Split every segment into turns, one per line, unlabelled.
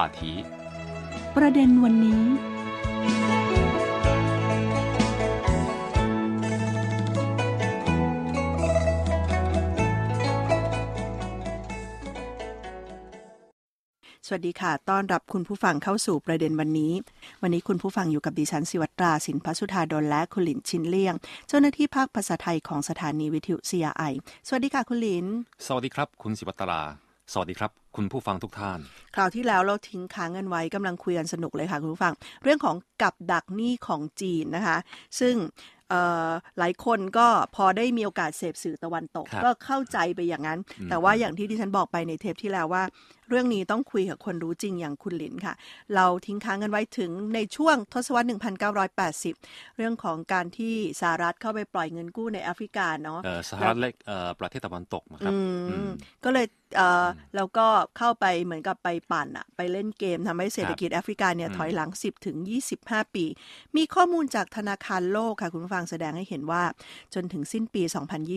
话题
ประเด็นวันนี้ สวัสดีค่ะ ต้อนรับคุณผู้ฟังเข้าสู่ประเด็นวันนี้ วันนี้คุณผู้ฟังอยู่กับดิฉันสิวัตราสินพัสุธาดลและคุณหลินชินเลี่ยง เจ้าหน้าที่ภาคภาษาไทยของสถานีวิทยุ CRI สวัสดีค่ะคุณหลิน
สวัสดีครับ คุณสิวัตรา สวัสดีครับ คุณผู้ฟังทุกท่าน
คราวที่แล้วเราทิ้งค้างเงินไว้กำลังคุยกันสนุกเลยค่ะคุณผู้ฟัง เรื่องของกับดักหนี้ของจีนนะคะ ซึ่งเอ่อหลายคนก็พอได้มีโอกาสเสพสื่อตะวันตก
ครับ
ก็เข้าใจไปอย่างนั้น
อืม
แต่ว่าอย่างที่ดิฉันบอกไปในเทปที่แล้วว่า เรื่องนี้ต้องคุยกับคนรู้จริงอย่างคุณหลินค่ะ เราทิ้งค้างกันไว้ถึงในช่วงทศวรรษ 1980 เรื่องของการที่สหรัฐเข้าไปปล่อยเงินกู้ในแอฟริกาเนาะ
เอ่อสหรัฐเล็กเอ่อประเทศตะวันตกนะครับ
อื
อื
ม
ม
ก็เลยเอ่ออแล้วก็เข้าไปเหมือนกับไปปั่นอะไปเล่นเกมทำให้เศรษฐกิจแอฟริกาเนี่ย
อืม
ถอยหลัง 10ถึง25 ปี มีข้อมูลจากธนาคารโลกค่ะ คุณผู้ฟังแสดงให้เห็นว่าจนถึงสิ้นปี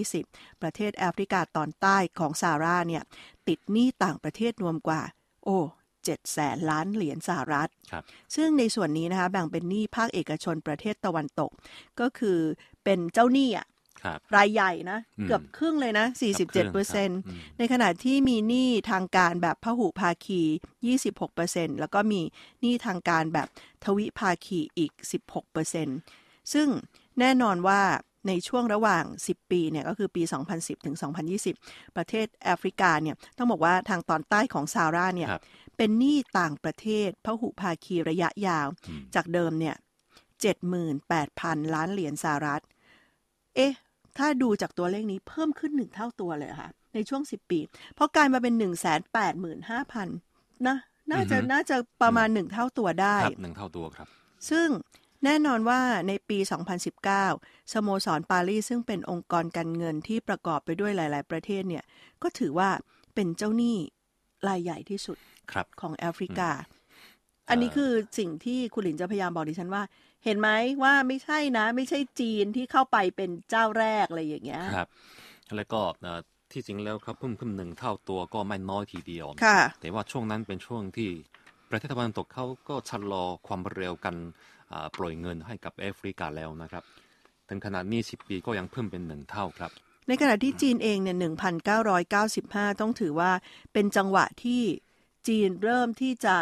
2020 ประเทศแอฟริกาตอนใต้ของซาฮาราเนี่ย ติดหนี้ต่างประเทศรวมกว่า โอ้7แสนล้านเหรียญสหรัฐ
ครับ
ซึ่งในส่วนนี้นะคะแบ่งเป็นหนี้ภาคเอกชนประเทศตะวันตก ก็คือเป็นเจ้าหนี้อะ
ครับ
รายใหญ่นะ
อืม
เกือบครึ่งเลยนะ 47เปอร์เซ็นต์
อืม
ในขณะที่มีหนี้ทางการแบบพหุภาคี 26เปอร์เซ็นต์แล้วก็มีหนี้ทางการแบบทวิภาคีอีก 16เปอร์เซ็นต์ซึ่งแน่นอนว่า ในช่วงระหว่าง 10 ปีเนี่ยก็คือปี 2010 ถึง 2020 ประเทศแอฟริกาเนี่ยต้องบอกว่าทางตอนใต้ของซาฮาราเนี่ย
ครับ
เป็นหนี้ต่างประเทศพหุภาคีระยะยาว
อืม
จากเดิมเนี่ย78,000 ล้านเหรียญสหรัฐ เอ๊ะ ถ้าดูจากตัวเลขนี้เพิ่มขึ้นหนึ่งเท่าตัวเลยเหรอค่ะ ในช่วง 10 ปี เพราะกลายมาเป็น 185,000นะ น่าจะ
อือฮึ
น่าจะประมาณหนึ่งเท่าตัวได้
ครับหนึ่งเท่าตัวครับ
ซึ่ง แน่นอนว่าในปี 2019 สโมสรปารีสซึ่งเป็นองค์กรการเงินที่ประกอบไปด้วยหลาย ๆ ประเทศเนี่ย ก็ถือว่าเป็นเจ้าหนี้รายใหญ่ที่สุด
ครับ
ของแอฟริกา อันนี้คือสิ่งที่คุณหลินจะพยายามบอกดิฉันว่า เห็นไหมว่าไม่ใช่นะ ไม่ใช่จีนที่เข้าไปเป็นเจ้าแรกอะไรอย่างเงี้ย
ครับ แล้วก็เอ่อที่จริงแล้วครับเพิ่มขึ้นหนึ่งเท่าตัวก็ไม่น้อยทีเดียว
ค่ะ
แต่ว่าช่วงนั้นเป็นช่วงที่ประเทศตะวันตกเขาก็ชะลอความเร็วกันอ่า ปล่อยเงินให้กับแอฟริกาแล้วนะครับถึงขนาดนี้สิปีก็ยังเพิ่มเป็นหนึ่งเท่าครับ
ในขณะที่จีนเองเนี่ย 1,995 ต้องถือว่าเป็นจังหวะที่จีนเริ่มที่จะ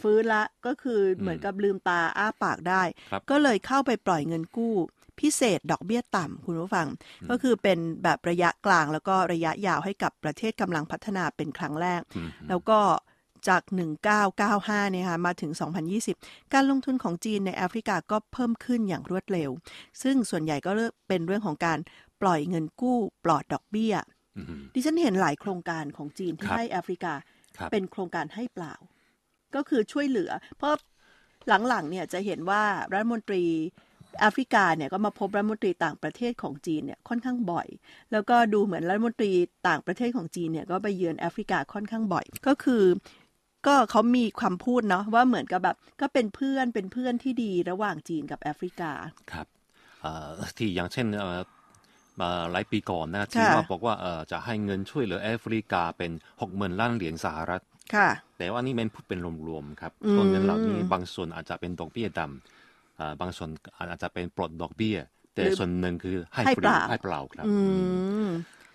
ฟื้นละก็คือเหมือนกับลืมตาอ้าปากได้
ครับ
ก็เลยเข้าไปปล่อยเงินกู้ พิเศษดอกเบี้ยต่ำคุณผู้ฟัง ก็คือเป็นแบบระยะกลางแล้วก็ระยะยาวให้กับประเทศกำลังพัฒนาเป็นครั้งแรก
อืม
แล้วก็ จาก 1995เนี่ยค่ะมาถึง 2020 การลงทุนของจีนในแอฟริกาก็เพิ่มขึ้นอย่างรวดเร็ว ซึ่งส่วนใหญ่ก็เริ่มเป็นเรื่องของการปล่อยเงินกู้ปลอดดอกเบี้ย
อืม
ดิฉันเห็นหลายโครงการของจีนที่
ครับ
ให้แอฟริกา
ครับ
เป็นโครงการให้เปล่า ก็คือช่วยเหลือ เพราะหลังๆเนี่ยจะเห็นว่ารัฐมนตรีแอฟริกาเนี่ยก็มาพบรัฐมนตรีต่างประเทศของจีนเนี่ยค่อนข้างบ่อย แล้วก็ดูเหมือนรัฐมนตรีต่างประเทศของจีนเนี่ยก็ไปเยือนแอฟริกาค่อนข้างบ่อย ก็คือ ก็เขามีความพูดเนาะว่าเหมือนกับแบบก็เป็นเพื่อนเป็นเพื่อนที่ดีระหว่างจีนกับแอฟริกา
ครับเอ่อที่อย่างเช่นเอ่อมาหลายปีก่อนนะที่
ค่ะ
ว่าบอกว่าเอ่อจะให้เงินช่วยเหลือแอฟริกาเป็นหกหมื่นล้านเหรียญสหรัฐ
ค่ะ
แต่ว่านี่เป็นพูดเป็นรวมๆครับ
อืม
ส่วนเงินเหล่านี้บางส่วนอาจจะเป็นดอกเบี้ยดำอ่าบางส่วนอาจจะเป็นปลดดอกเบี้ย แต่ส่วนหนึ่งคือให้
ให้
ฟ
เป
รี
ล่า
ให้เปล่าครับ
อืม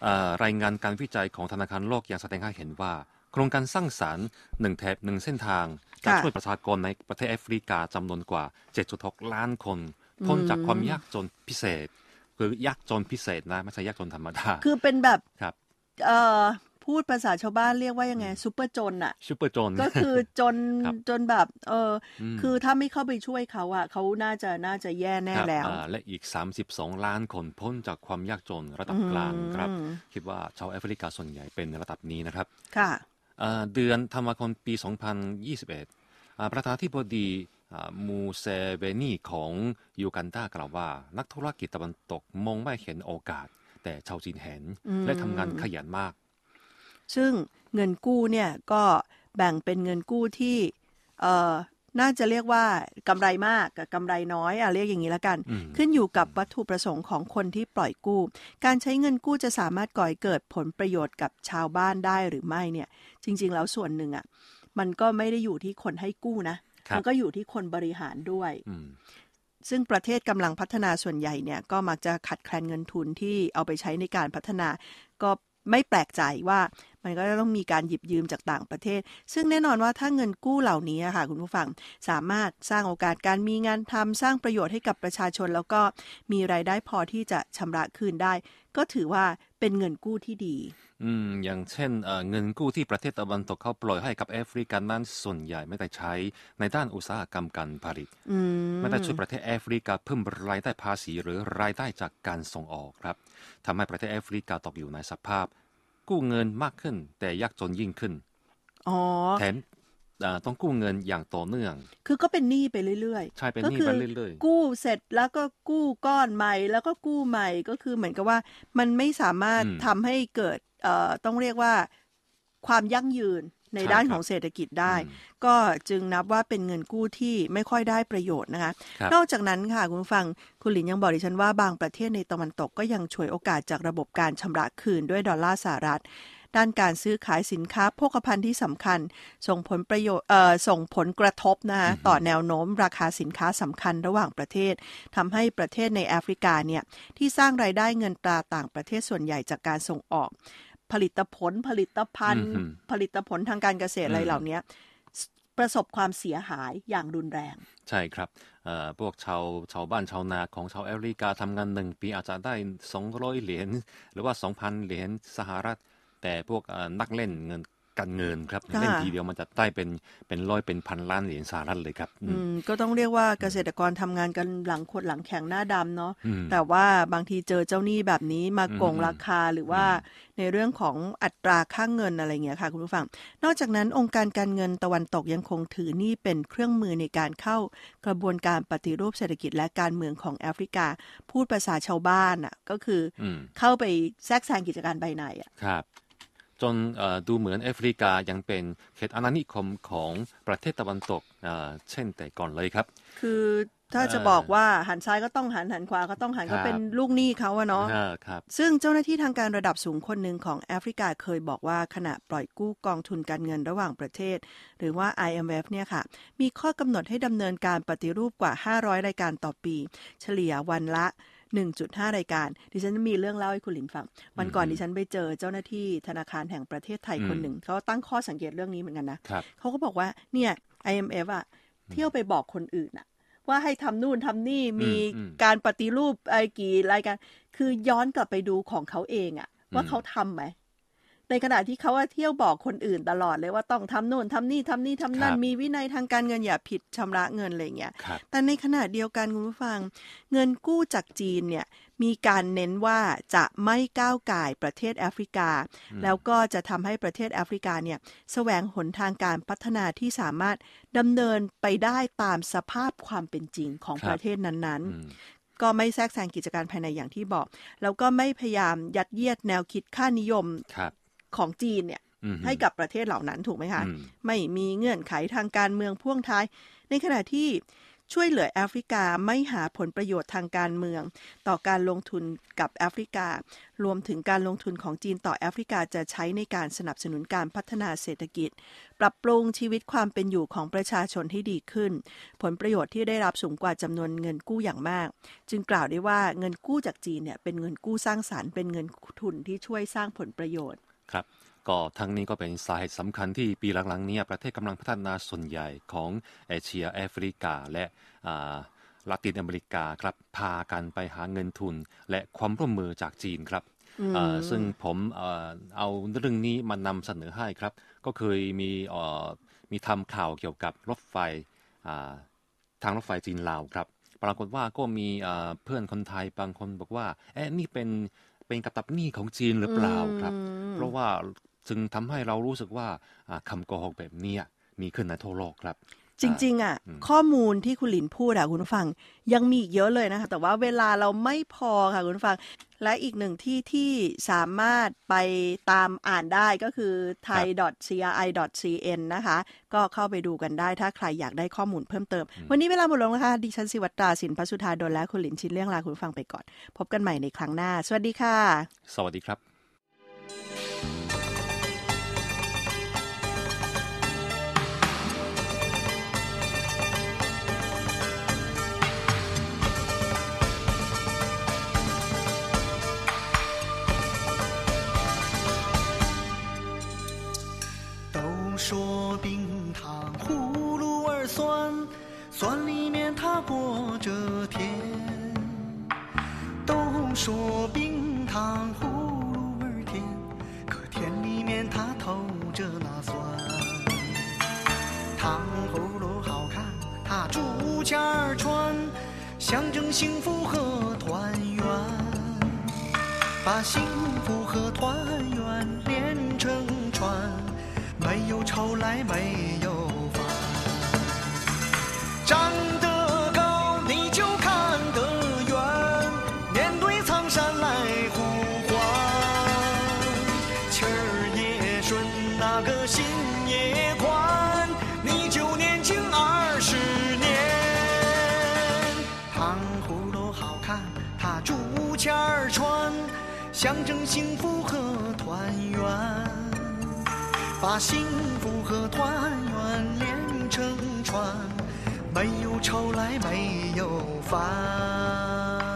อ่ารายงานการวิจัยของธนาคารโลกยังแสดงให้เห็นว่า โครงการสร้างสรรค์หนึ่งแถบหนึ่งเส้นทางจะ
ค่ะ
ช่วยประชากรในประเทศแอฟริกาจำนวนกว่า 7.6 ล้านคน พ้นจากความยากจนพิเศษ คือยากจนพิเศษนะไม่ใช่ยากจนธรรมดา
คือเป็นแบบ
ครับ
เอ่อพูดภาษาชาวบ้านเรียกว่ายังไงซูเปอร์จนอะ
ซูเปอร์จน
ก็คือจน
ครับ
จนแบบเอออ
ม
คือถ้าไม่เข้าไปช่วยเขาอะเขาน่าจะน่าจะแย่แน่
ครับ
แล้ว
อ่าและอีก 32 ล้านคนพ้นจากความยากจนระดับกลางครับ
อืม
คิดว่าชาวแอฟริกาส่วนใหญ่เป็นระดับนี้นะครับ
ค่ะ
อ่า เดือนธันวาคมปี 2021อ่าประธานาธิบดีอ่ามูเซเวนีของยูกันดากล่าวว่า นักธุรกิจตะวันตกมองไม่เห็นโอกาส แต่ชาวจีนเห็น
อืม
และทำงานขยันมาก
ซึ่งเงินกู้เนี่ยก็แบ่งเป็นเงินกู้ที่เอ่อ น่าจะเรียกว่ากำไรมากกับกำไรน้อยอะเรียกอย่างนี้แล้วกัน
อืม
ขึ้นอยู่กับวัตถุประสงค์ของคนที่ปล่อยกู้ การใช้เงินกู้จะสามารถก่อให้เกิดผลประโยชน์กับชาวบ้านได้หรือไม่เนี่ย จริง ๆ แล้วส่วนหนึ่งอะมันก็ไม่ได้อยู่ที่คนให้กู้นะ
ครับ
มัก็อยู่ที่คนบริหารด้วย
อืม
ซึ่งประเทศกำลังพัฒนาส่วนใหญ่เนี่ยก็มักจะขัดแคลนเงินทุนที่เอาไปใช้ในการพัฒนา ก็ไม่แปลกใจว่า มันก็จะต้องมีการหยิบยืมจากต่างประเทศ ซึ่งแน่นอนว่าถ้าเงินกู้เหล่านี้อะค่ะคุณผู้ฟังสามารถสร้างโอกาสการมีงานทำสร้างประโยชน์ให้กับประชาชน แล้วก็มีรายได้พอที่จะชำระคืนได้ ก็ถือว่าเป็นเงินกู้ที่ดี
อืม อย่างเช่นเงินกู้ที่ประเทศตะวันตกเขาปล่อยให้กับแอฟริกานั้นส่วนใหญ่ไม่ได้ใช้ในด้านอุตสาหกรรมการผลิต
ม
ไม่ได้ช่วยประเทศแอฟริกาเพิ่มรายได้ภาษีหรือรายได้จากการส่งออกครับทำให้ประเทศแอฟริกาตกอยู่ในสภาพ กู้เงินมากขึ้น แต่ยากจนยิ่งขึ้น
อ๋อ
แถมเอ่อต้องกู้เงินอย่างต่อเนื่อง
คือก็เป็นหนี้ไปเรื่อยๆ
ใช่เป็น
ก็
หนี้
คื
ไปเรื่อยๆ
กู้เสร็จแล้วก็กู้ก้อนใหม่ แล้วก็กู้ใหม่ก็คือเหมือนกับว่า มันไม่สามารถ
อืม
ทำให้เกิดเอ่อต้องเรียกว่าความยั่งยืน ใน
ใช่
ด้าน
ครับ
ของเศรษฐกิจได้
อืม
ก็จึงนับว่าเป็นเงินกู้ที่ไม่ค่อยได้ประโยชน์นะคะ
ครับ
นอกจากนั้นค่ะคุณผู้ฟังคุณหลินยังบอกดิฉันว่าบางประเทศในตะวันตกก็ยังฉวยโอกาสจากระบบการชำระคืนด้วยดอลลาร์สหรัฐด้านการซื้อขายสินค้าโภคภัณฑ์ที่สำคัญ ส่งผลประโยชน์เอ่อส่งผลกระทบนะคะต่อแนวโน้มราคาสินค้าสำคัญระหว่างประเทศทำให้ประเทศในแอฟริกาเนี่ยที่สร้างรายได้เงินตราต่างประเทศส่วนใหญ่จากการส่งออก ผลิตผลผลิตภัณฑ์
อืม
ผลิตผลทางการเกษตรอะไร
อืม
เหล่านี้ประสบความเสียหายอย่างรุนแรง
ใช่ครับเอ่อพวกชาวชาวบ้านชาวนาของชาวแอฟริกาทำงานหนึ่งปีอาจจะได้ 200 เหรียญหรือว่า 2,000 เหรียญสหรัฐ แต่พวกเอ่อนักเล่นเงิน การเงินครับ
ค่ะ
เล่นทีเดียวมันจะได้เป็นเป็นร้อยเป็นพันล้านเหรียญสหรัฐเลยครับอื
อื
ม
มก็ต้องเรียกว่าเกษตรกรทำงานกันหลังขดหลังแข็งหน้าดำเนาะ
อืม
แต่ว่าบางทีเจอเจ้าหนี้แบบนี้มาโกง
อืม
ราคาหรือว่าในเรื่องของอัตราค่างเงินอะไรเงี้ยค่ะคุณผู้ฟัง นอกจากนั้นองค์การการเงินตะวันตกยังคงถือหนี้เป็นเครื่องมือในการเข้ากระบวนการปฏิรูปเศรษฐกิจและการเมืองของแอฟริกา พูดภาษาชาวบ้านอะก็คืออ
ม
เข้าไปแทรกแซงกิจการภายในอะ
ครับ จนเอ่อดูเหมือนแอฟริกายังเป็นเขตอาณานิคมของประเทศตะวันตกเอ่อเช่นแต่ก่อนเลยครับ
คือถ้าจะ
เออ
บอกว่าหันซ้ายก็ต้องหันหันขวาก็ต้องหัน
ครั
ก็
บ
เป็นลูกหนี้เขาอะเนาะ
อ่าครับ
ซึ่งเจ้าหน้าที่ทางการระดับสูงคนหนึ่งของแอฟริกาเคยบอกว่าขณะปล่อยกู้กองทุนการเงินระหว่างประเทศ หรือว่า IMF เนี่ยค่ะ มีข้อกำหนดให้ดำเนินการปฏิรูปกว่า 500 รายการต่อปี เฉลี่ยวันละ 1.5 รายการ ดิฉันมีเรื่องเล่าให้คุณหลินฟังวันก่อนดิฉันไปเจอเจ้าหน้าที่ธนาคารแห่งประเทศไทยคนหนึ่งเขาตั้งข้อสังเกตเรื่องนี้เหมือนกันนะ
ครับ
เขาก็บอกว่าเนี่ย IMF อะเที่ยวไปบอกคนอื่นอะว่าให้ทำนู่นทำนี่มี
อืม
การปฏิรูปไอ้กี่รายการ คือย้อนกลับไปดูของเขาเองอะว่า
อืม
เขาทำไหม ในขณะที่เขาว่าเที่ยวบอกคนอื่นตลอดเลยว่าต้องทำโน่นทำนี่ทำนี่ทำนั่น
ครับ
มีวินัยทางการเงินอย่าผิดชำระเงินอะไรอย่างเงี้ย
ครับ
แต่ในขณะเดียวกันคุณผู้ฟัง เงินกู้จากจีนเนี่ยมีการเน้นว่าจะไม่ก้าวก่ายประเทศแอฟริกา แล้วก็จะทำให้ประเทศแอฟริกาเนี่ยแสวงหนทางการพัฒนาที่สามารถดำเนินไปได้ตามสภาพความเป็นจริงของ
ครับ
ประเทศนั้นๆ
อืม
ก็ไม่แทรกแซงกิจการภายในอย่างที่บอก แล้วก็ไม่พยายามยัดเยียดแนวคิดค่านิยม
ครับ
ของจีนเนี่ย
อืม
ให้กับประเทศเหล่านั้นถูกไหมคะ
อืม
ไม่มีเงื่อนไขทางการเมืองพ่วงท้าย ในขณะที่ช่วยเหลือแอฟริกาไม่หาผลประโยชน์ทางการเมือง ต่อการลงทุนกับแอฟริกา รวมถึงการลงทุนของจีนต่อแอฟริกาจะใช้ในการสนับสนุนการพัฒนาเศรษฐกิจ ปรับปรุงชีวิตความเป็นอยู่ของประชาชนให้ดีขึ้น ผลประโยชน์ที่ได้รับสูงกว่าจำนวนเงินกู้อย่างมาก จึงกล่าวได้ว่าเงินกู้จากจีนเนี่ยเป็นเงินกู้สร้างสารรค์เป็นเงินทุนที่ช่วยสร้างผลประโยชน์
ครับก็ทั้งนี้ก็เป็นสาเหตุสำคัญที่ปีหลังๆเนี้ประเทศกำลังพัฒนาส่วนใหญ่ของเอเชียแอฟริกาและอ่าลาตินอเมริกาครับพากันไปหาเงินทุน และความร่วมมือจากจีนครับอ่าซึ่งผมเอ่อเอาเรื่องนี้มานำเสนอให้ครับ ก็เคยมีเอ่อมีทำข่าวเกี่ยวกับรถไฟอ่าทางรถไฟจีนลาวครับ ปรากฏว่าก็มีอ่าเพื่อนคนไทยบางคนบอกว่าเอ๊ะนี่เป็น เป็นกระตับหนี้ของจีนหรือเปล่าครับ เพราะว่าจึงทำให้เรารู้สึกว่าอ่าคำโกหกแบบเนี้ยมีขึ้นในทั่วโลกครับ
จริง ๆ อะ ข้อมูลที่คุณหลินพูดอะคุณผู้ฟัง ยังมีอีกเยอะเลยนะคะ แต่ว่าเวลาเราไม่พอค่ะคุณผู้ฟัง และอีกหนึ่งที่ที่สามารถไปตามอ่านได้ก็คือ thai.cri.cn นะคะ ก็เข้าไปดูกันได้ถ้าใครอยากได้ข้อมูลเพิ่มเติม วันนี้เวลาหมดลงแล้วค่ะ ดิฉันสิวัตราสินพัสุธาดลและคุณหลินชินเลี่ยงลาคุณผู้ฟังไปก่อน พบกันใหม่ในครั้งหน้า สวัสดีค่ะ
สวัสดีครับ
说冰糖葫芦儿酸，酸里面它裹着甜。都说冰糖葫芦儿甜，可甜里面它透着那酸。糖葫芦好看，它竹签儿穿，象征幸福和团圆。把幸福和团圆，有愁来没有烦。长得高你就看得远，面对苍山来呼唤。气儿也顺，那个心也宽，你就年轻二十年。糖葫芦好看，它竹签儿穿。象征幸福和，把幸福和团圆连成串，没有愁来没有烦。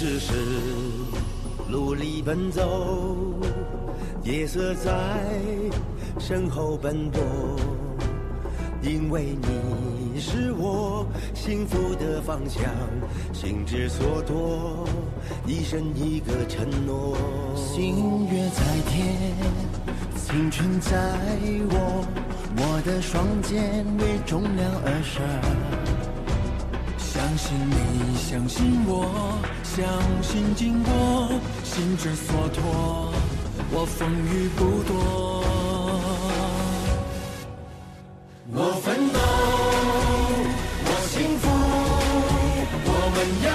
只是努力奔走，夜色在身后奔波，因为你是我幸福的方向，心之所托，一生一个承诺。
星月在天，青春在我，我的双肩为重量而生。相信你，相信我，相信经过，心之所托，我风雨不躲。我奋斗，我幸福，我们要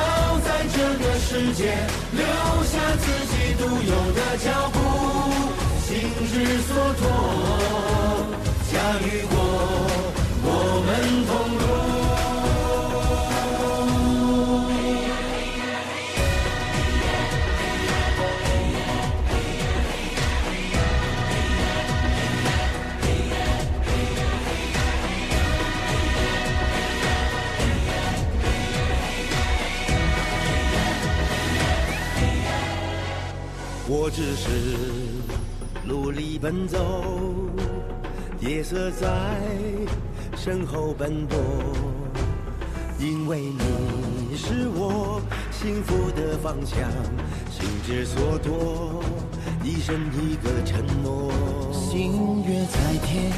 在这个世界留下自己独有的脚步，心之所托，驾驭过我
只是努力奔走，夜色在身后奔波，因为你是我幸福的方向，心之所托，一生一个承诺。
星月在天，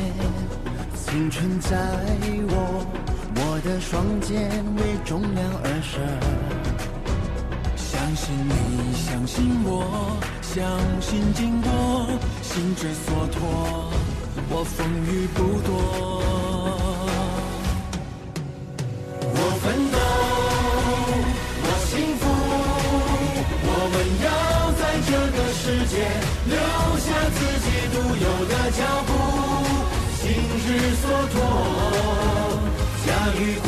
青春在我，我的双肩为重量而生。相信你，相信我，相信经过，心之所托，我风雨不躲。我奋斗，我幸福，我们要在这个世界留下自己独有的脚步，心之所托，驾驭过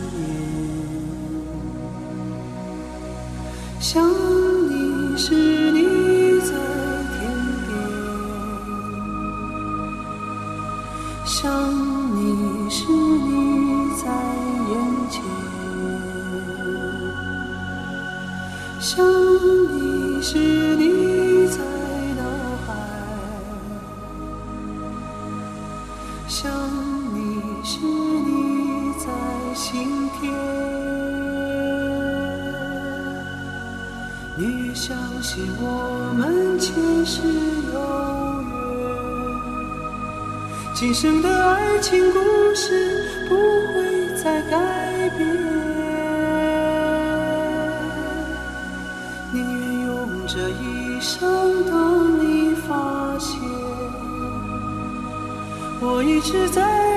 想你时，你在天边；想你时，你在眼前；想你时，今生的爱情故事不会再改变。宁愿用这一生等你发现，我一直在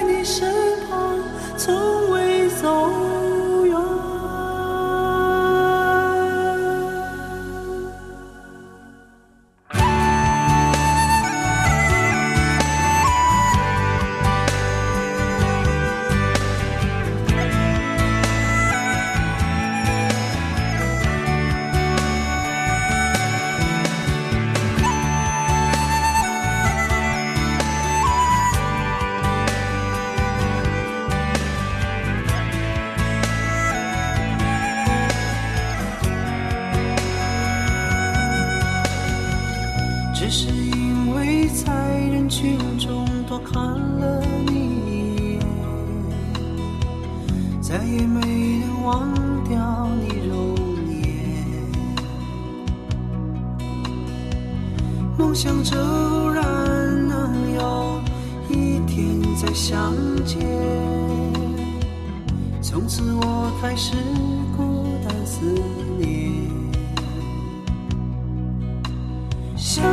再也没能忘掉你容颜。梦想着偶然能有一天再相见，从此我开始孤单思念。想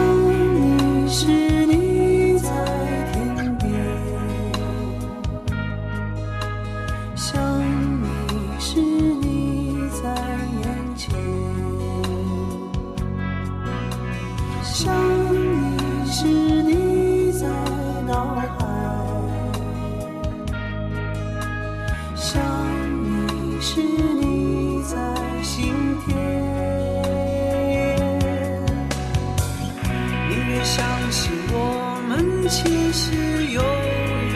是你在心田。宁愿相信我们前世有缘，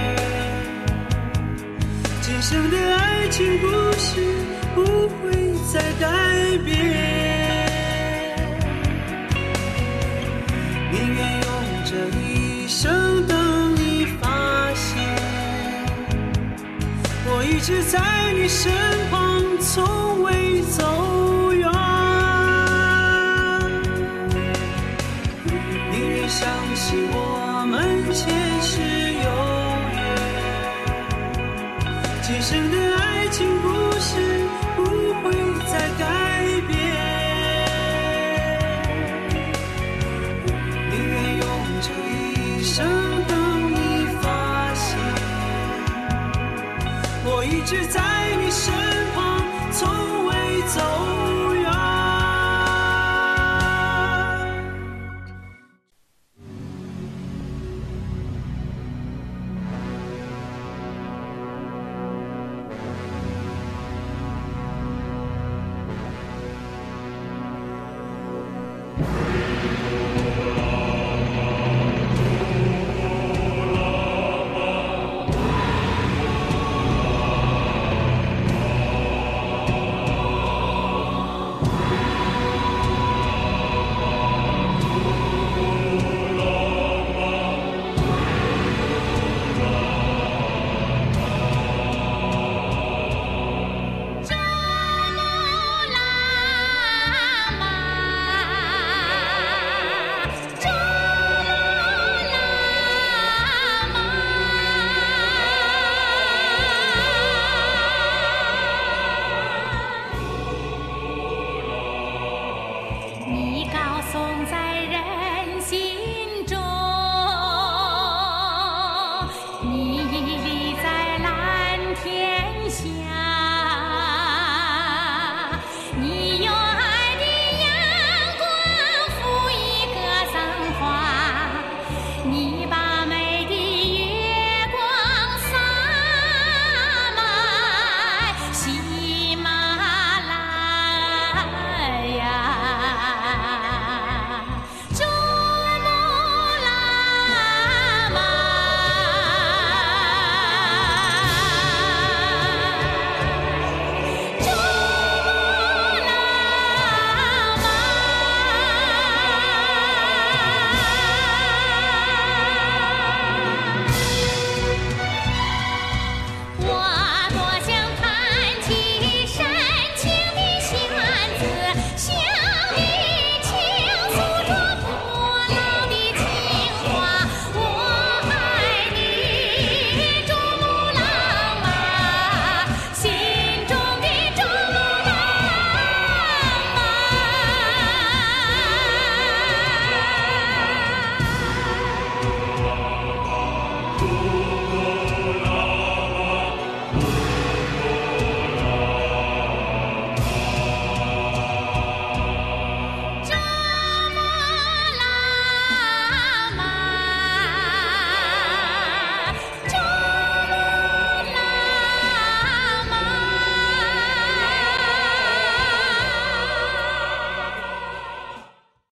今生的爱情故事不会再改变。宁愿用这一直在你身旁，从未